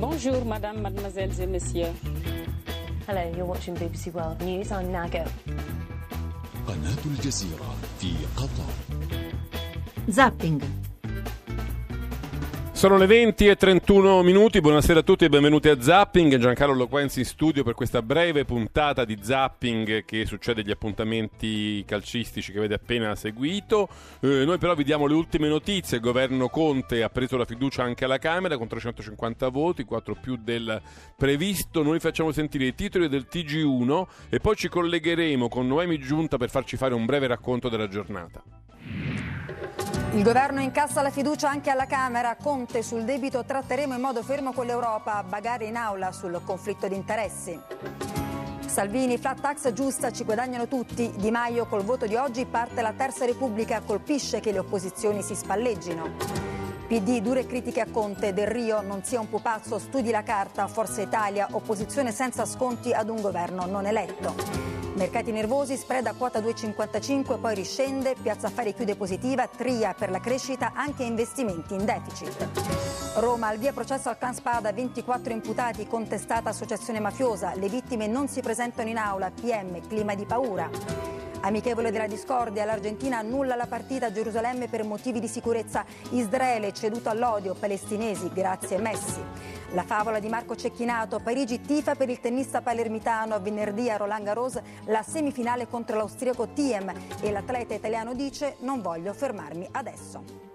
Bonjour, madame, mademoiselles et messieurs. Hello, you're watching BBC World News. I'm Nago. قناة الجزيرة في قطر Zapping. Sono le 20 e 31 minuti, buonasera a tutti e benvenuti a Zapping, Giancarlo Loquenzi in studio per questa breve puntata di Zapping che succede agli appuntamenti calcistici che avete appena seguito. Eh, noi però vi diamo le ultime notizie, il governo Conte ha preso la fiducia anche alla Camera con 350 voti, 4 più del previsto, noi facciamo sentire i titoli del TG1 e poi ci collegheremo con Noemi Giunta per farci fare un breve racconto della giornata. Il governo incassa la fiducia anche alla Camera. Conte sul debito tratteremo in modo fermo con l'Europa. Bagare in aula sul conflitto di interessi. Salvini, flat tax giusta, ci guadagnano tutti. Di Maio col voto di oggi parte la terza Repubblica, colpisce che le opposizioni si spalleggino. PD, dure critiche a Conte, Del Rio non sia un pupazzo, studi la carta, Forza Italia, opposizione senza sconti ad un governo non eletto. Mercati nervosi, spread a quota 2,55, poi riscende, Piazza Affari chiude positiva, tria per la crescita anche investimenti in deficit. Roma, al via processo al clan Spada, 24 imputati, contestata associazione mafiosa, le vittime non si presentano in aula, PM, clima di paura. Amichevole della discordia, l'Argentina annulla la partita a Gerusalemme per motivi di sicurezza. Israele ceduto all'odio, palestinesi, grazie Messi. La favola di Marco Cecchinato, Parigi tifa per il tennista palermitano, venerdì a Roland Garros la semifinale contro l'austriaco Thiem e l'atleta italiano dice non voglio fermarmi adesso.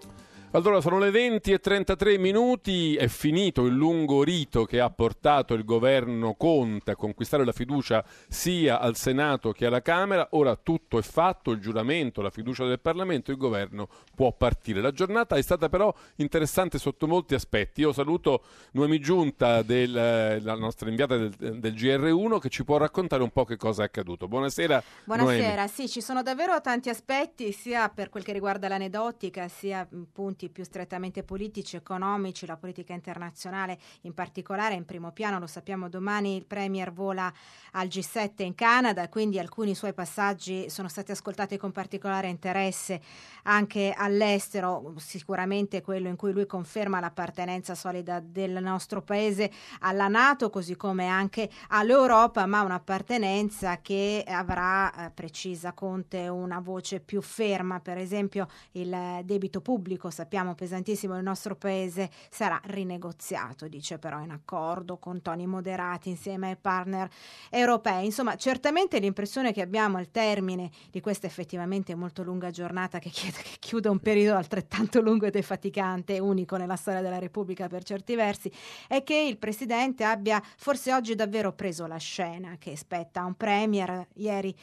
Allora sono le 20 e 33 minuti, è finito il lungo rito che ha portato il governo Conte a conquistare la fiducia sia al Senato che alla Camera, ora tutto è fatto, il giuramento, la fiducia del Parlamento, il governo può partire. La giornata è stata però interessante sotto molti aspetti. Io saluto Noemi Giunta, del, la nostra inviata del, del, GR1, che ci può raccontare un po' che cosa è accaduto. Buonasera. Buonasera, Noemi. sì, ci sono davvero tanti aspetti, sia per quel che riguarda l'aneddotica, sia punti più strettamente politici, economici, la politica internazionale in particolare in primo piano, lo sappiamo domani il Premier vola al G7 in Canada, quindi alcuni suoi passaggi sono stati ascoltati con particolare interesse anche all'estero, sicuramente quello in cui lui conferma l'appartenenza solida del nostro paese alla Nato, così come anche all'Europa, ma un'appartenenza che avrà, eh, precisa Conte, una voce più ferma, per esempio il debito pubblico, sappiamo pesantissimo nel nostro paese, sarà rinegoziato, dice però in accordo con toni moderati insieme ai partner europei. Insomma, certamente l'impressione che abbiamo al termine di questa effettivamente molto lunga giornata che, chiede, che chiude un periodo altrettanto lungo e defaticante, unico nella storia della Repubblica per certi versi, è che il Presidente abbia forse oggi davvero preso la scena che spetta a un Premier. Ieri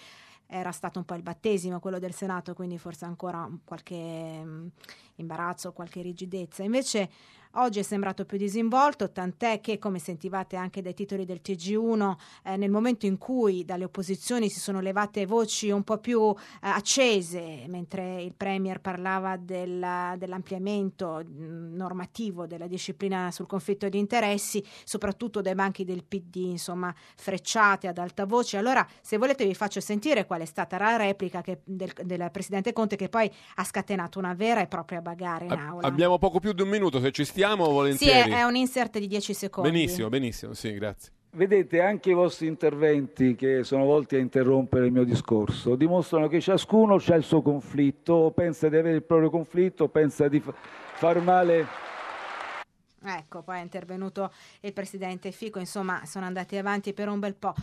era stato un po' il battesimo quello del Senato, quindi forse ancora qualche imbarazzo, qualche rigidezza. Invece oggi è sembrato più disinvolto, tant'è che, come sentivate anche dai titoli del TG1, eh, nel momento in cui dalle opposizioni si sono levate voci un po' più eh, accese, mentre il Premier parlava del, dell'ampliamento mh, normativo della disciplina sul conflitto di interessi, soprattutto dai banchi del PD, insomma, frecciate ad alta voce. Allora, se volete vi faccio sentire qual è stata la replica che, del, del Presidente Conte che poi ha scatenato una vera e propria bagarre in aula. Abbiamo poco più di un minuto, se ci stiamo Sì, volentieri. è, è un insert di 10 secondi. Benissimo, benissimo, sì, grazie. Vedete, anche i vostri interventi, che sono volti a interrompere il mio discorso, dimostrano che ciascuno ha il suo conflitto, pensa di avere il proprio conflitto, pensa di fa- far male. Ecco, poi è intervenuto il presidente Fico, insomma sono andati avanti per un bel po'.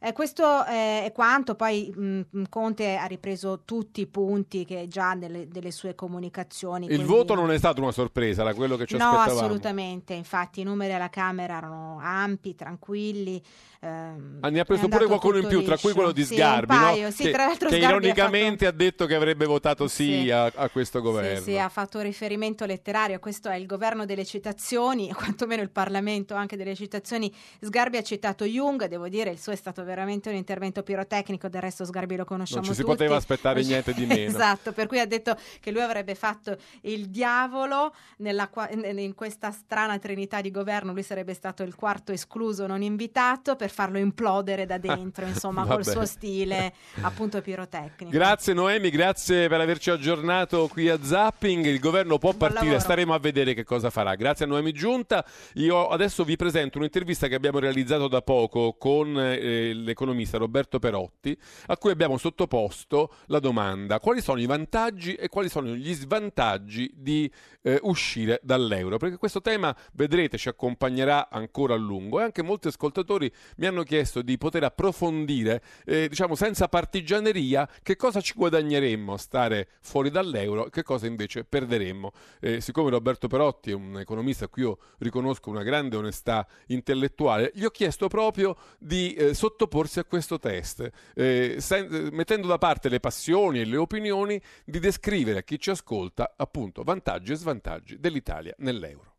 Eh, questo eh, è quanto, poi mh, Conte ha ripreso tutti i punti che già nelle, delle sue comunicazioni. Il quindi- voto non è stato una sorpresa, era quello che ci No, aspettavamo. assolutamente, infatti i numeri alla Camera erano ampi, tranquilli. ehm, Ah, ne ha preso pure qualcuno in più, tra cui liscio. quello di Sì, Sgarbi, un no? paio, sì, che, che Sgarbi ha ironicamente ha detto che avrebbe votato sì, Sì. a, a questo governo. Sì, ha fatto riferimento letterario, questo è il governo delle citazioni, quantomeno il Parlamento anche delle citazioni. Sgarbi ha citato Jung, devo dire il suo è stato veramente un intervento pirotecnico, del resto Sgarbi lo conosciamo Non ci si tutti. poteva aspettare niente di meno. esatto, per cui ha detto che lui avrebbe fatto il diavolo nella in questa strana trinità di governo, lui sarebbe stato il quarto escluso non invitato per farlo implodere da dentro, insomma, col suo stile appunto pirotecnico. Grazie Noemi, grazie per averci aggiornato qui a Zapping. Il governo può Buon partire, lavoro. staremo a vedere che cosa farà. Grazie a Noemi Giunta. Io adesso vi presento un'intervista che abbiamo realizzato da poco con eh, l'economista Roberto Perotti, a cui abbiamo sottoposto la domanda quali sono i vantaggi e quali sono gli svantaggi di eh, uscire dall'euro, perché questo tema, vedrete, ci accompagnerà ancora a lungo e anche molti ascoltatori mi hanno chiesto di poter approfondire, eh, diciamo senza partigianeria, che cosa ci guadagneremmo a stare fuori dall'euro e che cosa invece perderemmo. Eh, siccome Roberto Perotti è un economista a cui io riconosco una grande onestà intellettuale, gli ho chiesto proprio di eh, sottoporsi a questo test, eh, sen- mettendo da parte le passioni e le opinioni, di descrivere a chi ci ascolta appunto vantaggi e svantaggi dell'Italia nell'euro.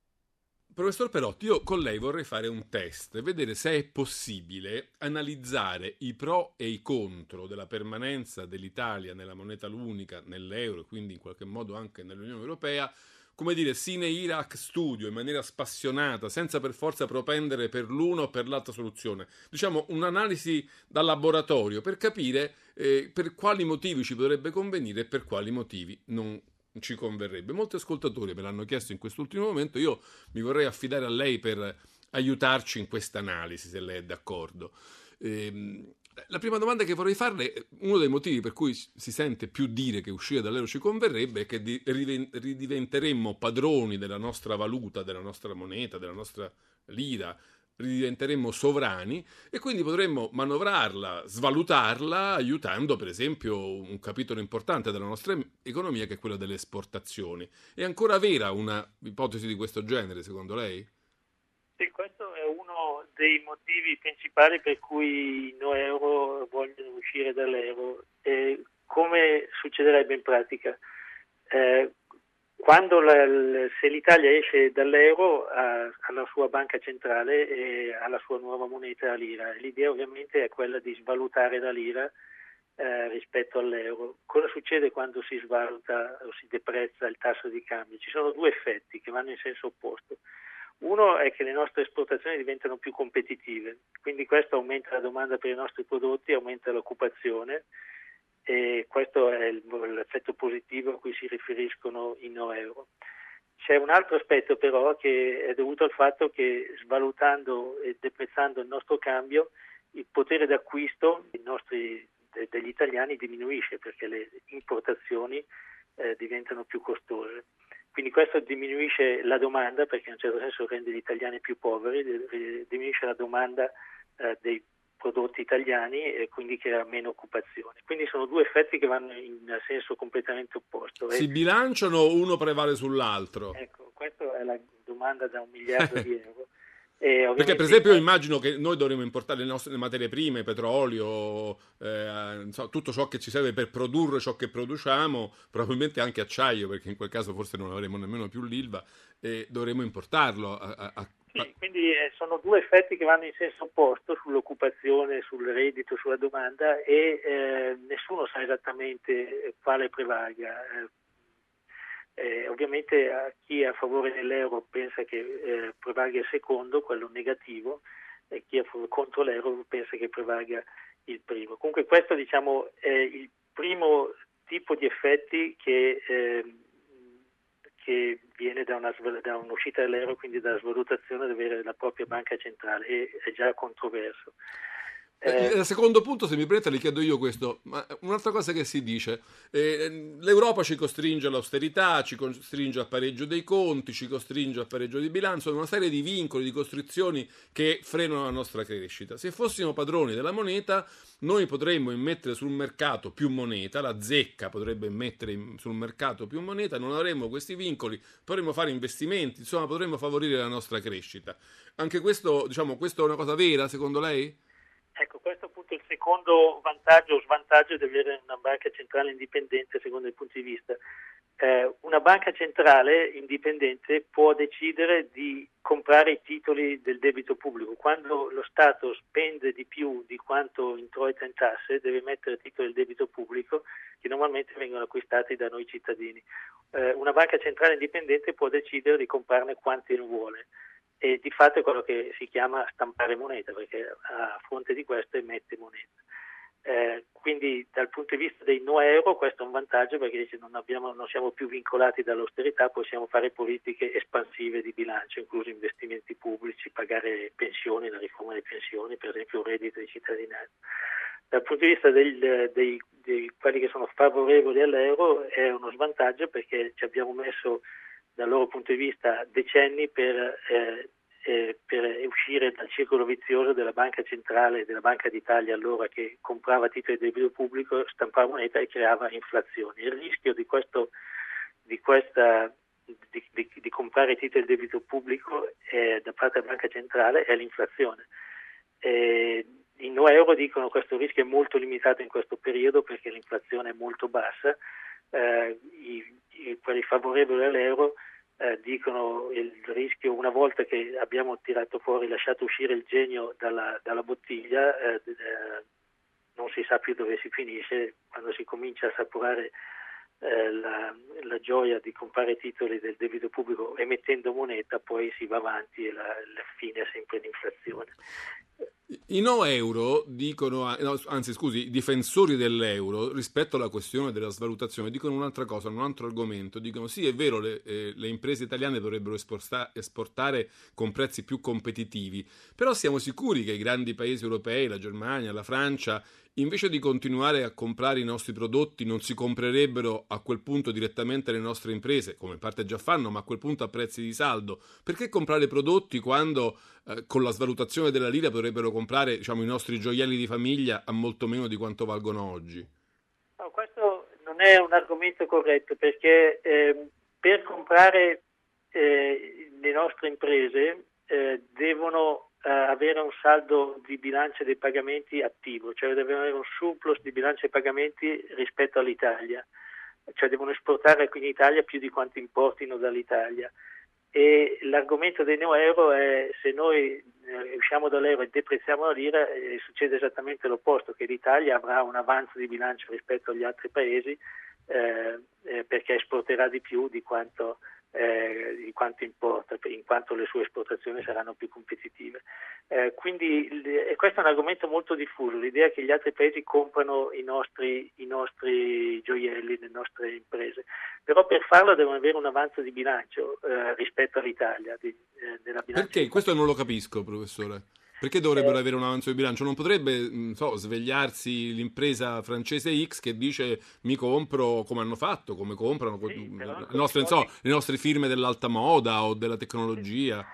Professor Perotti, io con lei vorrei fare un test, vedere se è possibile analizzare i pro e i contro della permanenza dell'Italia nella moneta unica, nell'euro, e quindi in qualche modo anche nell'Unione Europea, come dire, sine Iraq studio in maniera spassionata, senza per forza propendere per l'una o per l'altra soluzione. Diciamo un'analisi da laboratorio per capire eh, per quali motivi ci potrebbe convenire e per quali motivi non ci converrebbe. Molti ascoltatori me l'hanno chiesto in quest'ultimo momento, io mi vorrei affidare a lei per aiutarci in questa analisi, se lei è d'accordo. Ehm, la prima domanda che vorrei farle, uno dei motivi per cui si sente più dire che uscire dall'euro ci converrebbe è che di- ridiventeremmo padroni della nostra valuta, della nostra moneta, della nostra lira, ridiventeremmo sovrani e quindi potremmo manovrarla, svalutarla, aiutando per esempio un capitolo importante della nostra economia che è quello delle esportazioni. È ancora vera una ipotesi di questo genere, secondo lei? Sì, questo è uno dei motivi principali per cui i no euro vogliono uscire dall'euro. E come succederebbe in pratica? Eh, la- se l'Italia esce dall'euro ha, la sua banca centrale e ha la sua nuova moneta lira. L'idea ovviamente è quella di svalutare la lira eh, rispetto all'euro. Cosa succede quando si svaluta o si deprezza il tasso di cambio? Ci sono due effetti che vanno in senso opposto. Uno è che le nostre esportazioni diventano più competitive, quindi questo aumenta la domanda per i nostri prodotti, aumenta l'occupazione e questo è l'effetto positivo a cui si riferiscono i no euro. C'è un altro aspetto però che è dovuto al fatto che svalutando e deprezzando il nostro cambio il potere d'acquisto nostri- de- degli italiani diminuisce perché le importazioni eh, diventano più costose. Quindi questo diminuisce la domanda perché in un certo senso rende gli italiani più poveri, diminuisce la domanda eh, dei prodotti italiani e quindi crea meno occupazione. Quindi sono due effetti che vanno in senso completamente opposto. Si bilanciano o uno prevale sull'altro? Ecco, questa è la domanda da un miliardo di euro. E Perché per esempio io immagino che noi dovremmo importare le nostre materie prime, petrolio, eh, insomma, tutto ciò che ci serve per produrre ciò che produciamo, probabilmente anche acciaio, perché in quel caso forse non avremo nemmeno più l'ILVA, e dovremmo importarlo. a- a- Sì, quindi eh, sono due effetti che vanno in senso opposto sull'occupazione, sul reddito, sulla domanda e eh, nessuno sa esattamente eh, quale prevalga. Eh, eh, ovviamente a chi è a favore dell'euro pensa che eh, prevalga il secondo, quello negativo, e chi è contro l'euro pensa che prevalga il primo. Comunque questo diciamo, è il primo tipo di effetti che, ehm, che viene da, una, da un'uscita dall'euro, quindi dalla svalutazione di avere la propria banca centrale, e è già controverso. Eh, Eh, secondo punto, se mi permette, le chiedo io questo. Ma un'altra cosa che si dice: eh, l'Europa ci costringe all'austerità, ci costringe al pareggio dei conti, ci costringe al pareggio di bilancio, una serie di vincoli, di costrizioni che frenano la nostra crescita. Se fossimo padroni della moneta, noi potremmo immettere sul mercato più moneta, la zecca potrebbe immettere sul mercato più moneta, non avremmo questi vincoli, potremmo fare investimenti, insomma, potremmo favorire la nostra crescita. Anche questo, diciamo, questo è una cosa vera, secondo lei? Ecco, questo è appunto il secondo vantaggio o svantaggio di avere una banca centrale indipendente secondo il punto di vista. eh, una banca centrale indipendente può decidere di comprare i titoli del debito pubblico. Quando lo Stato spende di più di quanto introita in tasse, deve mettere titoli del debito pubblico che normalmente vengono acquistati da noi cittadini. Eh, una banca centrale indipendente può decidere di comprarne quanti ne vuole e di fatto è quello che si chiama stampare moneta, perché a fronte di questo emette moneta. Eh, quindi dal punto di vista dei no euro questo è un vantaggio perché dice, non, abbiamo, non, siamo più vincolati dall'austerità, possiamo fare politiche espansive di bilancio, inclusi investimenti pubblici, pagare pensioni, la riforma delle pensioni, per esempio un reddito di cittadinanza. Dal punto di vista del, dei, dei, quelli che sono favorevoli all'euro è uno svantaggio perché ci abbiamo messo dal loro punto di vista decenni per eh, eh, per uscire dal circolo vizioso della Banca Centrale, della Banca d'Italia allora che comprava titoli di debito pubblico, stampava moneta e creava inflazione. Il rischio di, questo, di, questa, di, di comprare titoli di debito pubblico eh, da parte della Banca Centrale è l'inflazione. Eh, I no euro dicono che questo rischio è molto limitato in questo periodo perché l'inflazione è molto bassa, eh, i, i, quelli favorevoli all'euro eh, dicono il rischio una volta che abbiamo tirato fuori, lasciato uscire il genio dalla, dalla bottiglia, eh, eh, non si sa più dove si finisce, quando si comincia a saporare eh, la, la, gioia di comprare titoli del debito pubblico emettendo moneta, poi si va avanti e la, la fine è sempre l'inflazione. I no euro dicono, anzi scusi, i difensori dell'euro rispetto alla questione della svalutazione dicono un'altra cosa, un altro argomento. Dicono sì, è vero, le, eh, le imprese italiane dovrebbero esporta- esportare con prezzi più competitivi, però siamo sicuri che i grandi paesi europei, la Germania, la Francia, invece di continuare a comprare i nostri prodotti, non si comprerebbero a quel punto direttamente le nostre imprese, come in parte già fanno, ma a quel punto a prezzi di saldo. Perché comprare prodotti quando eh, con la svalutazione della lira potrebbero comprare diciamo, i nostri gioielli di famiglia a molto meno di quanto valgono oggi? No, questo non è un argomento corretto perché eh, per comprare eh, le nostre imprese eh, devono eh, avere un saldo di bilancio dei pagamenti attivo, cioè devono avere un surplus di bilancio dei pagamenti rispetto all'Italia, cioè devono esportare qui in Italia più di quanto importino dall'Italia. E l'argomento dei neo euro è se noi eh, usciamo dall'euro e deprezziamo la lira, eh, succede esattamente l'opposto, che l'Italia avrà un avanzo di bilancio rispetto agli altri paesi eh, eh perché esporterà di più di quanto eh, di quanto importa, in quanto le sue esportazioni saranno più competitive. Eh, quindi e questo è un argomento molto diffuso, l'idea che gli altri paesi comprano i nostri, i nostri gioielli, le nostre imprese, però per farlo devono avere un avanzo di bilancio eh, rispetto all'Italia. Di, eh, Perché? Questo non lo capisco, professore. Perché dovrebbero eh, avere un avanzo di bilancio? Non potrebbe so, svegliarsi l'impresa francese X che dice mi compro come hanno fatto, come comprano sì, le, nostre, so, le nostre firme dell'alta moda o della tecnologia.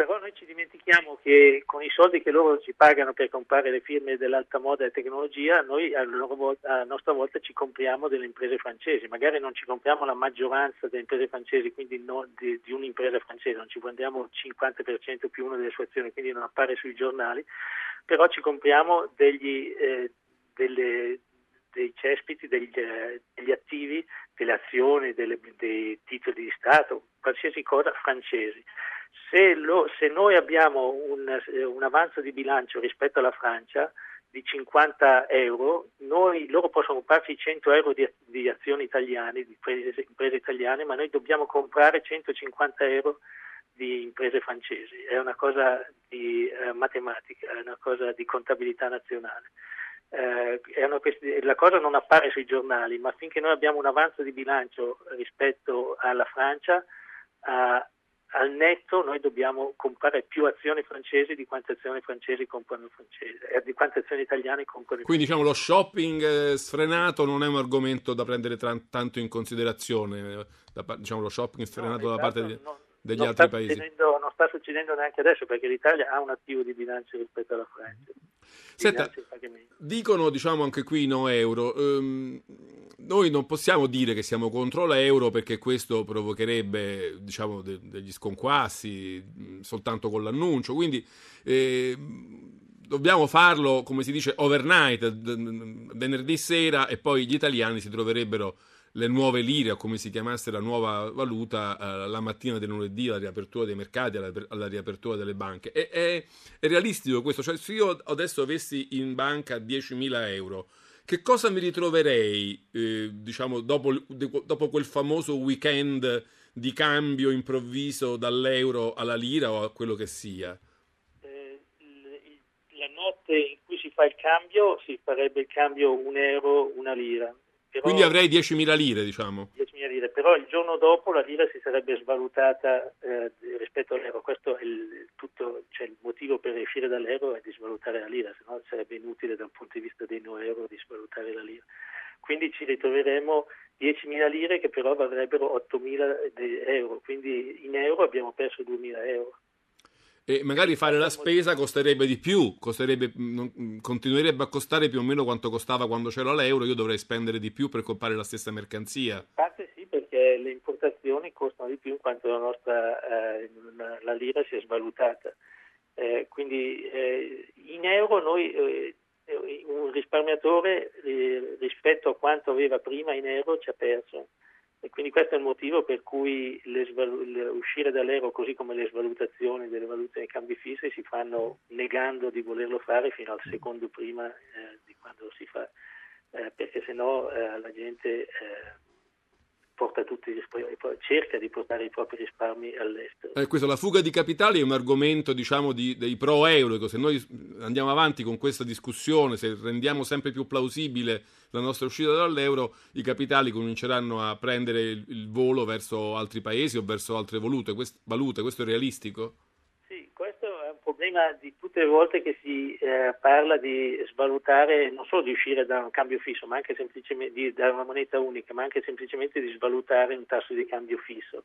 Però noi ci dimentichiamo che con i soldi che loro ci pagano per comprare le firme dell'alta moda e tecnologia, noi a, volta, a nostra volta ci compriamo delle imprese francesi. Magari non ci compriamo la maggioranza delle imprese francesi, quindi no, di, di, un'impresa francese, non ci prendiamo il 50% più una delle sue azioni, quindi non appare sui giornali, però ci compriamo degli, eh, delle, dei cespiti, degli, eh, degli, attivi, delle azioni, delle, dei titoli di Stato, qualsiasi cosa francesi. Se, lo, se noi abbiamo un, un, avanzo di bilancio rispetto alla Francia di 50 euro, noi, loro possono comprarsi 100 euro di, di azioni italiane, di imprese, imprese, italiane, ma noi dobbiamo comprare 150 euro di imprese francesi. È una cosa di eh, matematica, è una cosa di contabilità nazionale. Eh, la cosa non appare sui giornali, ma finché noi abbiamo un avanzo di bilancio rispetto alla Francia, eh, al netto noi dobbiamo comprare più azioni francesi di quante azioni francesi comprano francesi, eh, di quante azioni italiane comprano Quindi diciamo lo shopping eh, sfrenato non è un argomento da prendere tra, tanto in considerazione, da, diciamo lo shopping sfrenato no, da parte di, non, degli non altri paesi. Non sta succedendo neanche adesso perché l'Italia ha un attivo di bilancio rispetto alla Francia. Senta, dicono diciamo anche qui no euro. Um, noi non possiamo dire che siamo contro l'euro perché questo provocherebbe diciamo, de- degli sconquassi mh, soltanto con l'annuncio, quindi eh, dobbiamo farlo, come si dice, overnight, d- venerdì sera e poi gli italiani si troverebbero le nuove lire o come si chiamasse la nuova valuta eh, la mattina del lunedì alla riapertura dei mercati, alla, alla riapertura delle banche. È, è, è, realistico questo? Cioè se io adesso avessi in banca 10.000 euro, che cosa mi ritroverei eh, diciamo, dopo, dopo quel famoso weekend di cambio improvviso dall'euro alla lira o a quello che sia? Eh, la notte in cui si fa il cambio si farebbe il cambio un euro, una lira. Però, Quindi avrei 10.000 lire, diciamo. 10.000 lire, però il giorno dopo la lira si sarebbe svalutata eh, rispetto all'euro. Questo è il, tutto, cioè il motivo per uscire dall'euro è di svalutare la lira, se no sarebbe inutile dal punto di vista dei no euro di svalutare la lira. Quindi ci ritroveremo 10.000 lire che però varrebbero 8.000 euro, quindi in euro abbiamo perso 2.000 euro e magari fare la spesa costerebbe di più, costerebbe, continuerebbe a costare più o meno quanto costava quando c'era l'euro, io dovrei spendere di più per comprare la stessa mercanzia. In parte sì, perché le importazioni costano di più in quanto la nostra eh, la lira si è svalutata. Eh, quindi eh, in euro noi eh, un risparmiatore eh, rispetto a quanto aveva prima in euro ci ha perso. Quindi questo è il motivo per cui le uscire dall'euro, così come le svalutazioni delle valute nei cambi fissi, si fanno negando di volerlo fare fino al secondo prima eh, di quando si fa, eh, perché sennò eh, la gente eh, cerca di portare i propri risparmi all'estero. Eh, questo, la fuga di capitali è un argomento diciamo, di, dei pro euro. Se noi andiamo avanti con questa discussione, se rendiamo sempre più plausibile la nostra uscita dall'euro, i capitali cominceranno a prendere il, il volo verso altri paesi o verso altre valute. Quest, valute. Questo è realistico? Problema di tutte le volte che si eh, parla di svalutare, non solo di uscire da un cambio fisso, ma anche semplicemente di, da una moneta unica, ma anche semplicemente di svalutare un tasso di cambio fisso.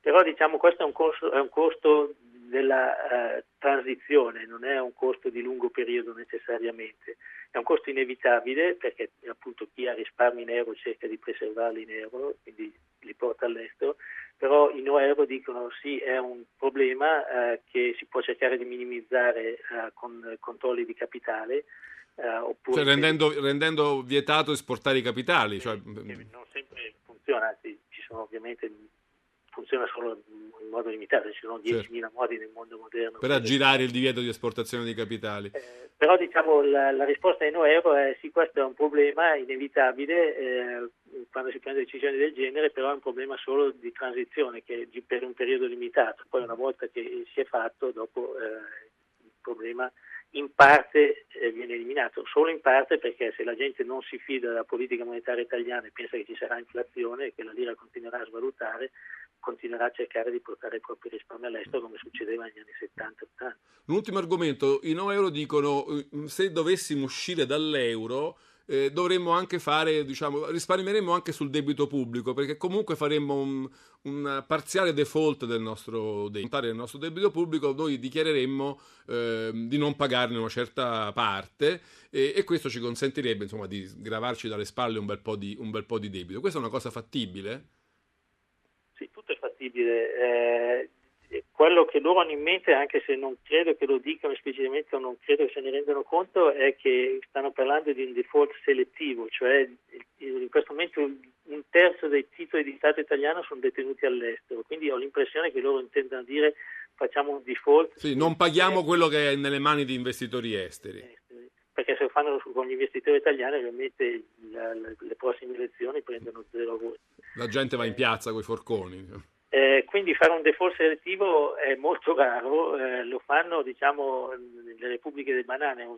Però diciamo questo è un costo, è un costo della eh, transizione, non è un costo di lungo periodo necessariamente, è un costo inevitabile perché appunto chi ha risparmi in euro cerca di preservarli in euro, quindi li porta all'estero, però i no euro dicono sì è un problema eh, che si può cercare di minimizzare eh, con controlli di capitale. Eh, oppure cioè rendendo, rendendo, vietato esportare i capitali. Cioè... Non sempre funziona, anzi ci sono ovviamente funziona solo in modo limitato, ci sono 10.000 certo. modi nel mondo moderno. Per aggirare il divieto di esportazione di capitali. Eh, però diciamo la, la risposta ai no euro è sì, questo è un problema inevitabile eh, quando si prendono decisioni del genere, però è un problema solo di transizione che per un periodo limitato. Poi una volta che si è fatto, dopo eh, il problema in parte eh, viene eliminato, solo in parte perché se la gente non si fida della politica monetaria italiana e pensa che ci sarà inflazione e che la lira continuerà a svalutare, continuerà a cercare di portare i propri risparmi all'estero come succedeva negli anni 70-80. Un ultimo argomento, i no euro dicono eh, se dovessimo uscire dall'euro eh, dovremmo anche fare, diciamo, risparmieremmo anche sul debito pubblico perché comunque faremmo un, un parziale default del nostro, debito, del nostro debito pubblico, noi dichiareremmo eh, di non pagarne una certa parte e, e, questo ci consentirebbe insomma di gravarci dalle spalle un bel, di, un bel po' di debito. Questa è una cosa fattibile? Sì, tutto è fattibile. Eh, quello che loro hanno in mente, anche se non credo che lo dicano esplicitamente o non credo che se ne rendano conto, è che stanno parlando di un default selettivo, cioè in questo momento un terzo dei titoli di Stato italiano sono detenuti all'estero, quindi ho l'impressione che loro intendano dire facciamo un default. Sì, non paghiamo quello che è nelle mani di investitori esteri. Perché se lo fanno con gli investitori italiani, ovviamente le prossime elezioni prendono zero voti. La gente va in piazza con i forconi. Eh, quindi fare un default selettivo è molto raro, eh, lo fanno diciamo, le repubbliche del banane, un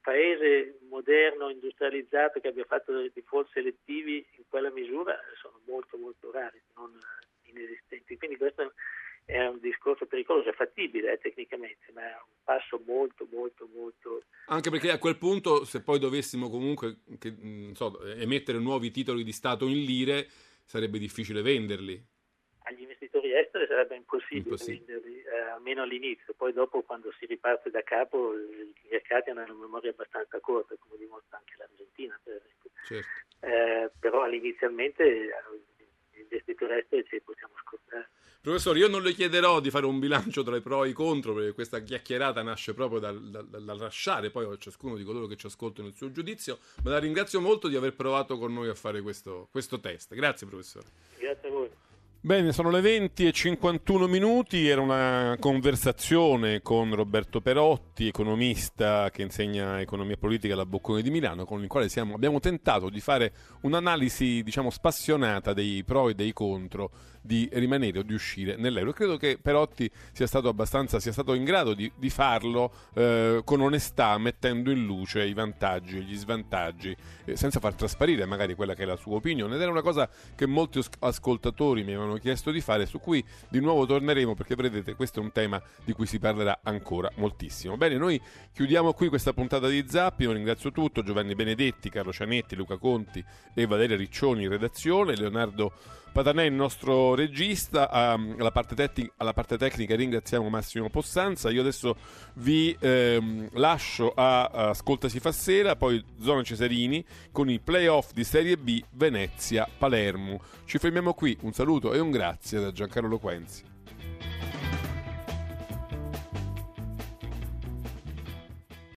paese moderno, industrializzato che abbia fatto dei default selettivi in quella misura sono molto molto rari, non inesistenti. Quindi questo è un discorso pericoloso, è fattibile eh, tecnicamente, ma è un passo molto molto molto... Anche perché a quel punto se poi dovessimo comunque che, so, emettere nuovi titoli di Stato in lire sarebbe difficile venderli. Agli investitori esteri sarebbe impossibile, impossibile. venderli, eh, almeno all'inizio, poi dopo quando si riparte da capo i mercati hanno una memoria abbastanza corta, come dimostra anche l'Argentina per esempio. Certo. Eh, però inizialmente investitori esteri ce li possiamo scordare. Professore, io non le chiederò di fare un bilancio tra i pro e i contro, perché questa chiacchierata nasce proprio dal, dal, dal lasciare poi a ciascuno di coloro che ci ascoltano il suo giudizio, ma la ringrazio molto di aver provato con noi a fare questo, questo test. Grazie, professore. Grazie. Bene, sono le 20 e 51 minuti, era una conversazione con Roberto Perotti, economista che insegna economia politica alla Boccone di Milano, con il quale siamo, abbiamo tentato di fare un'analisi diciamo spassionata dei pro e dei contro di rimanere o di uscire nell'euro. Credo che Perotti sia stato abbastanza sia stato in grado di, di farlo eh, con onestà, mettendo in luce i vantaggi e gli svantaggi, eh, senza far trasparire magari quella che è la sua opinione. Ed era una cosa che molti ascoltatori mi avevano chiesto di fare, su cui di nuovo torneremo perché vedete questo è un tema di cui si parlerà ancora moltissimo. Bene, noi chiudiamo qui questa puntata di Zappi, io ringrazio tutto, Giovanni Benedetti, Carlo Cianetti, Luca Conti e Valeria Riccioni in redazione, Leonardo Patanè, il nostro regista, alla parte, tec- alla parte, tecnica ringraziamo Massimo Possanza. Io adesso vi ehm, lascio a, a Ascolta si fa sera, poi Zona Cesarini con i playoff di Serie B Venezia-Palermo. Ci fermiamo qui, un saluto e un grazie da Giancarlo Quenzi.